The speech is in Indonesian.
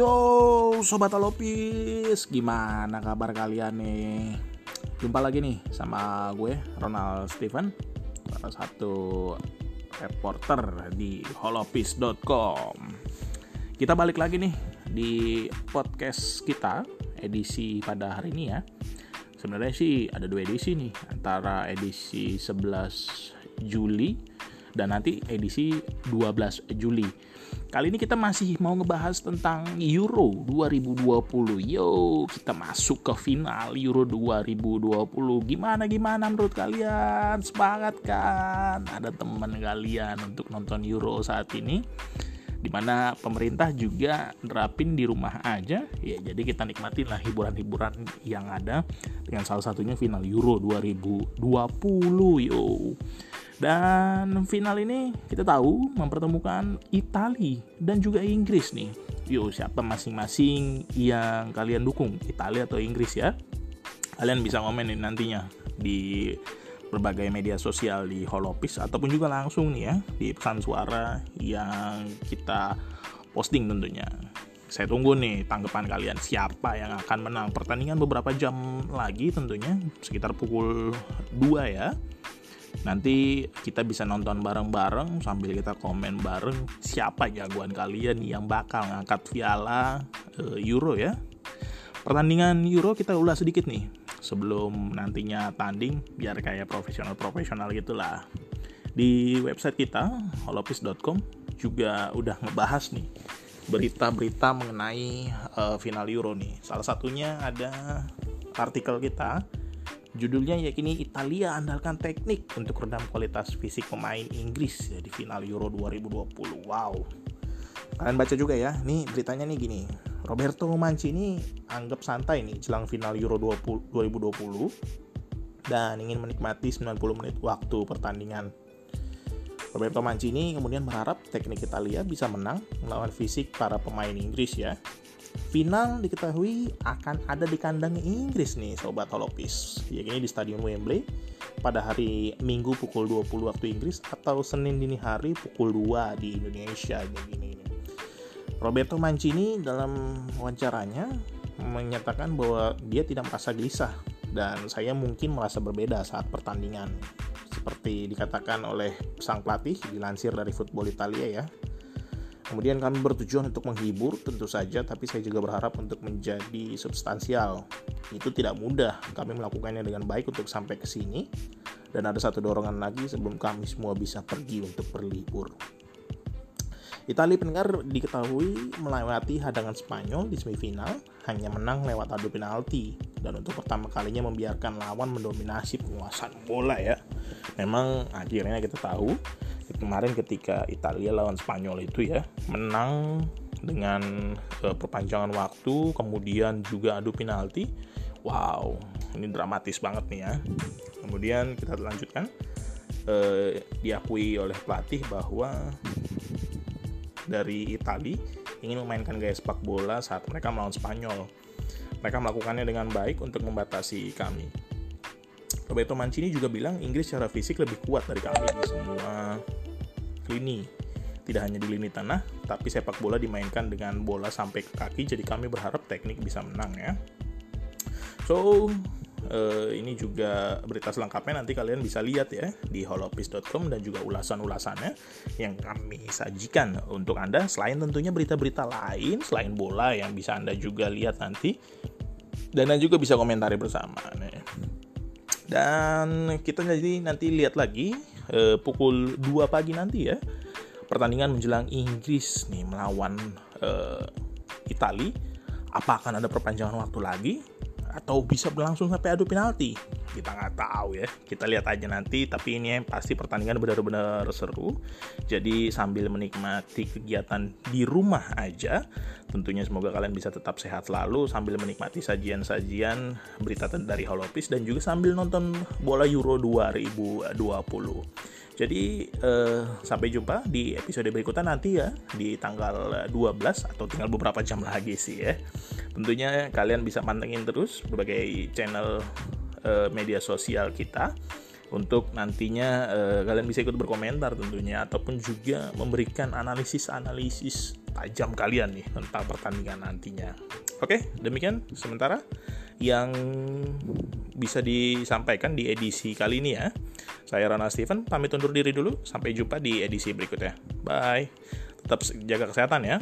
Yo, sobat Alopis, gimana kabar kalian nih? Jumpa lagi nih sama gue Ronald Steven, salah satu reporter di holopis.com. Kita balik lagi nih di podcast kita edisi pada hari ini ya. Sebenarnya sih ada dua edisi nih, antara edisi 11 Juli dan nanti edisi 12 Juli. Kali ini kita masih mau ngebahas tentang Euro 2020. Yo, kita masuk ke final Euro 2020. Gimana gimana menurut kalian? Semangat kan? Ada teman kalian untuk nonton Euro saat ini? Di mana pemerintah juga nerapin di rumah aja ya jadi kita nikmatin lah hiburan-hiburan yang ada dengan salah satunya final Euro 2020 yo dan final ini kita tahu mempertemukan Italia dan juga Inggris nih. Yuk siapa masing-masing yang kalian dukung, Italia atau Inggris ya? Kalian bisa komen nih nantinya di berbagai media sosial di Holopis ataupun juga langsung nih ya di pesan suara yang kita posting tentunya. Saya tunggu nih tanggapan kalian siapa yang akan menang pertandingan beberapa jam lagi tentunya sekitar pukul 2 ya Nanti kita bisa nonton bareng-bareng sambil kita komen bareng siapa jagoan kalian yang bakal ngangkat piala uh, Euro ya. Pertandingan Euro kita ulas sedikit nih sebelum nantinya tanding biar kayak profesional-profesional gitulah. Di website kita holopis.com juga udah ngebahas nih berita-berita mengenai uh, final Euro nih. Salah satunya ada artikel kita Judulnya yakini Italia andalkan teknik untuk redam kualitas fisik pemain Inggris ya, di final Euro 2020. Wow. Kalian baca juga ya. Nih beritanya nih gini. Roberto Mancini anggap santai nih jelang final Euro 20, 2020 dan ingin menikmati 90 menit waktu pertandingan. Roberto Mancini kemudian berharap teknik Italia bisa menang melawan fisik para pemain Inggris ya. Final diketahui akan ada di kandang Inggris nih Sobat Holopis yakni di Stadion Wembley pada hari Minggu pukul 20 waktu Inggris atau Senin dini hari pukul 2 di Indonesia gini, gini. Roberto Mancini dalam wawancaranya menyatakan bahwa dia tidak merasa gelisah dan saya mungkin merasa berbeda saat pertandingan seperti dikatakan oleh sang pelatih dilansir dari Football Italia ya Kemudian kami bertujuan untuk menghibur tentu saja, tapi saya juga berharap untuk menjadi substansial. Itu tidak mudah, kami melakukannya dengan baik untuk sampai ke sini. Dan ada satu dorongan lagi sebelum kami semua bisa pergi untuk berlibur. Italia pendengar diketahui melewati hadangan Spanyol di semifinal, hanya menang lewat adu penalti. Dan untuk pertama kalinya membiarkan lawan mendominasi penguasaan bola ya. Memang akhirnya kita tahu kemarin ketika Italia lawan Spanyol itu ya menang dengan uh, perpanjangan waktu kemudian juga adu penalti wow ini dramatis banget nih ya kemudian kita lanjutkan uh, diakui oleh pelatih bahwa dari Italia ingin memainkan gaya sepak bola saat mereka melawan Spanyol mereka melakukannya dengan baik untuk membatasi kami Roberto Mancini juga bilang Inggris secara fisik lebih kuat dari kami di semua lini. Tidak hanya di lini tanah, tapi sepak bola dimainkan dengan bola sampai ke kaki, jadi kami berharap teknik bisa menang ya. So, uh, ini juga berita selengkapnya nanti kalian bisa lihat ya di holopis.com dan juga ulasan-ulasannya yang kami sajikan untuk Anda. Selain tentunya berita-berita lain selain bola yang bisa Anda juga lihat nanti dan Anda juga bisa komentari bersama nih. Dan kita jadi nanti lihat lagi eh, pukul 2 pagi nanti ya pertandingan menjelang Inggris nih melawan eh, Italia apa akan ada perpanjangan waktu lagi atau bisa berlangsung sampai adu penalti? Kita nggak tahu ya. Kita lihat aja nanti tapi ini yang pasti pertandingan benar-benar seru. Jadi sambil menikmati kegiatan di rumah aja tentunya semoga kalian bisa tetap sehat selalu sambil menikmati sajian-sajian berita dari Holopis dan juga sambil nonton bola Euro 2020 jadi eh, sampai jumpa di episode berikutnya nanti ya di tanggal 12 atau tinggal beberapa jam lagi sih ya. Tentunya kalian bisa pantengin terus berbagai channel eh, media sosial kita untuk nantinya eh, kalian bisa ikut berkomentar tentunya ataupun juga memberikan analisis-analisis tajam kalian nih tentang pertandingan nantinya. Oke, demikian sementara yang bisa disampaikan di edisi kali ini ya. Saya Rana Steven, pamit undur diri dulu. Sampai jumpa di edisi berikutnya. Bye. Tetap jaga kesehatan ya.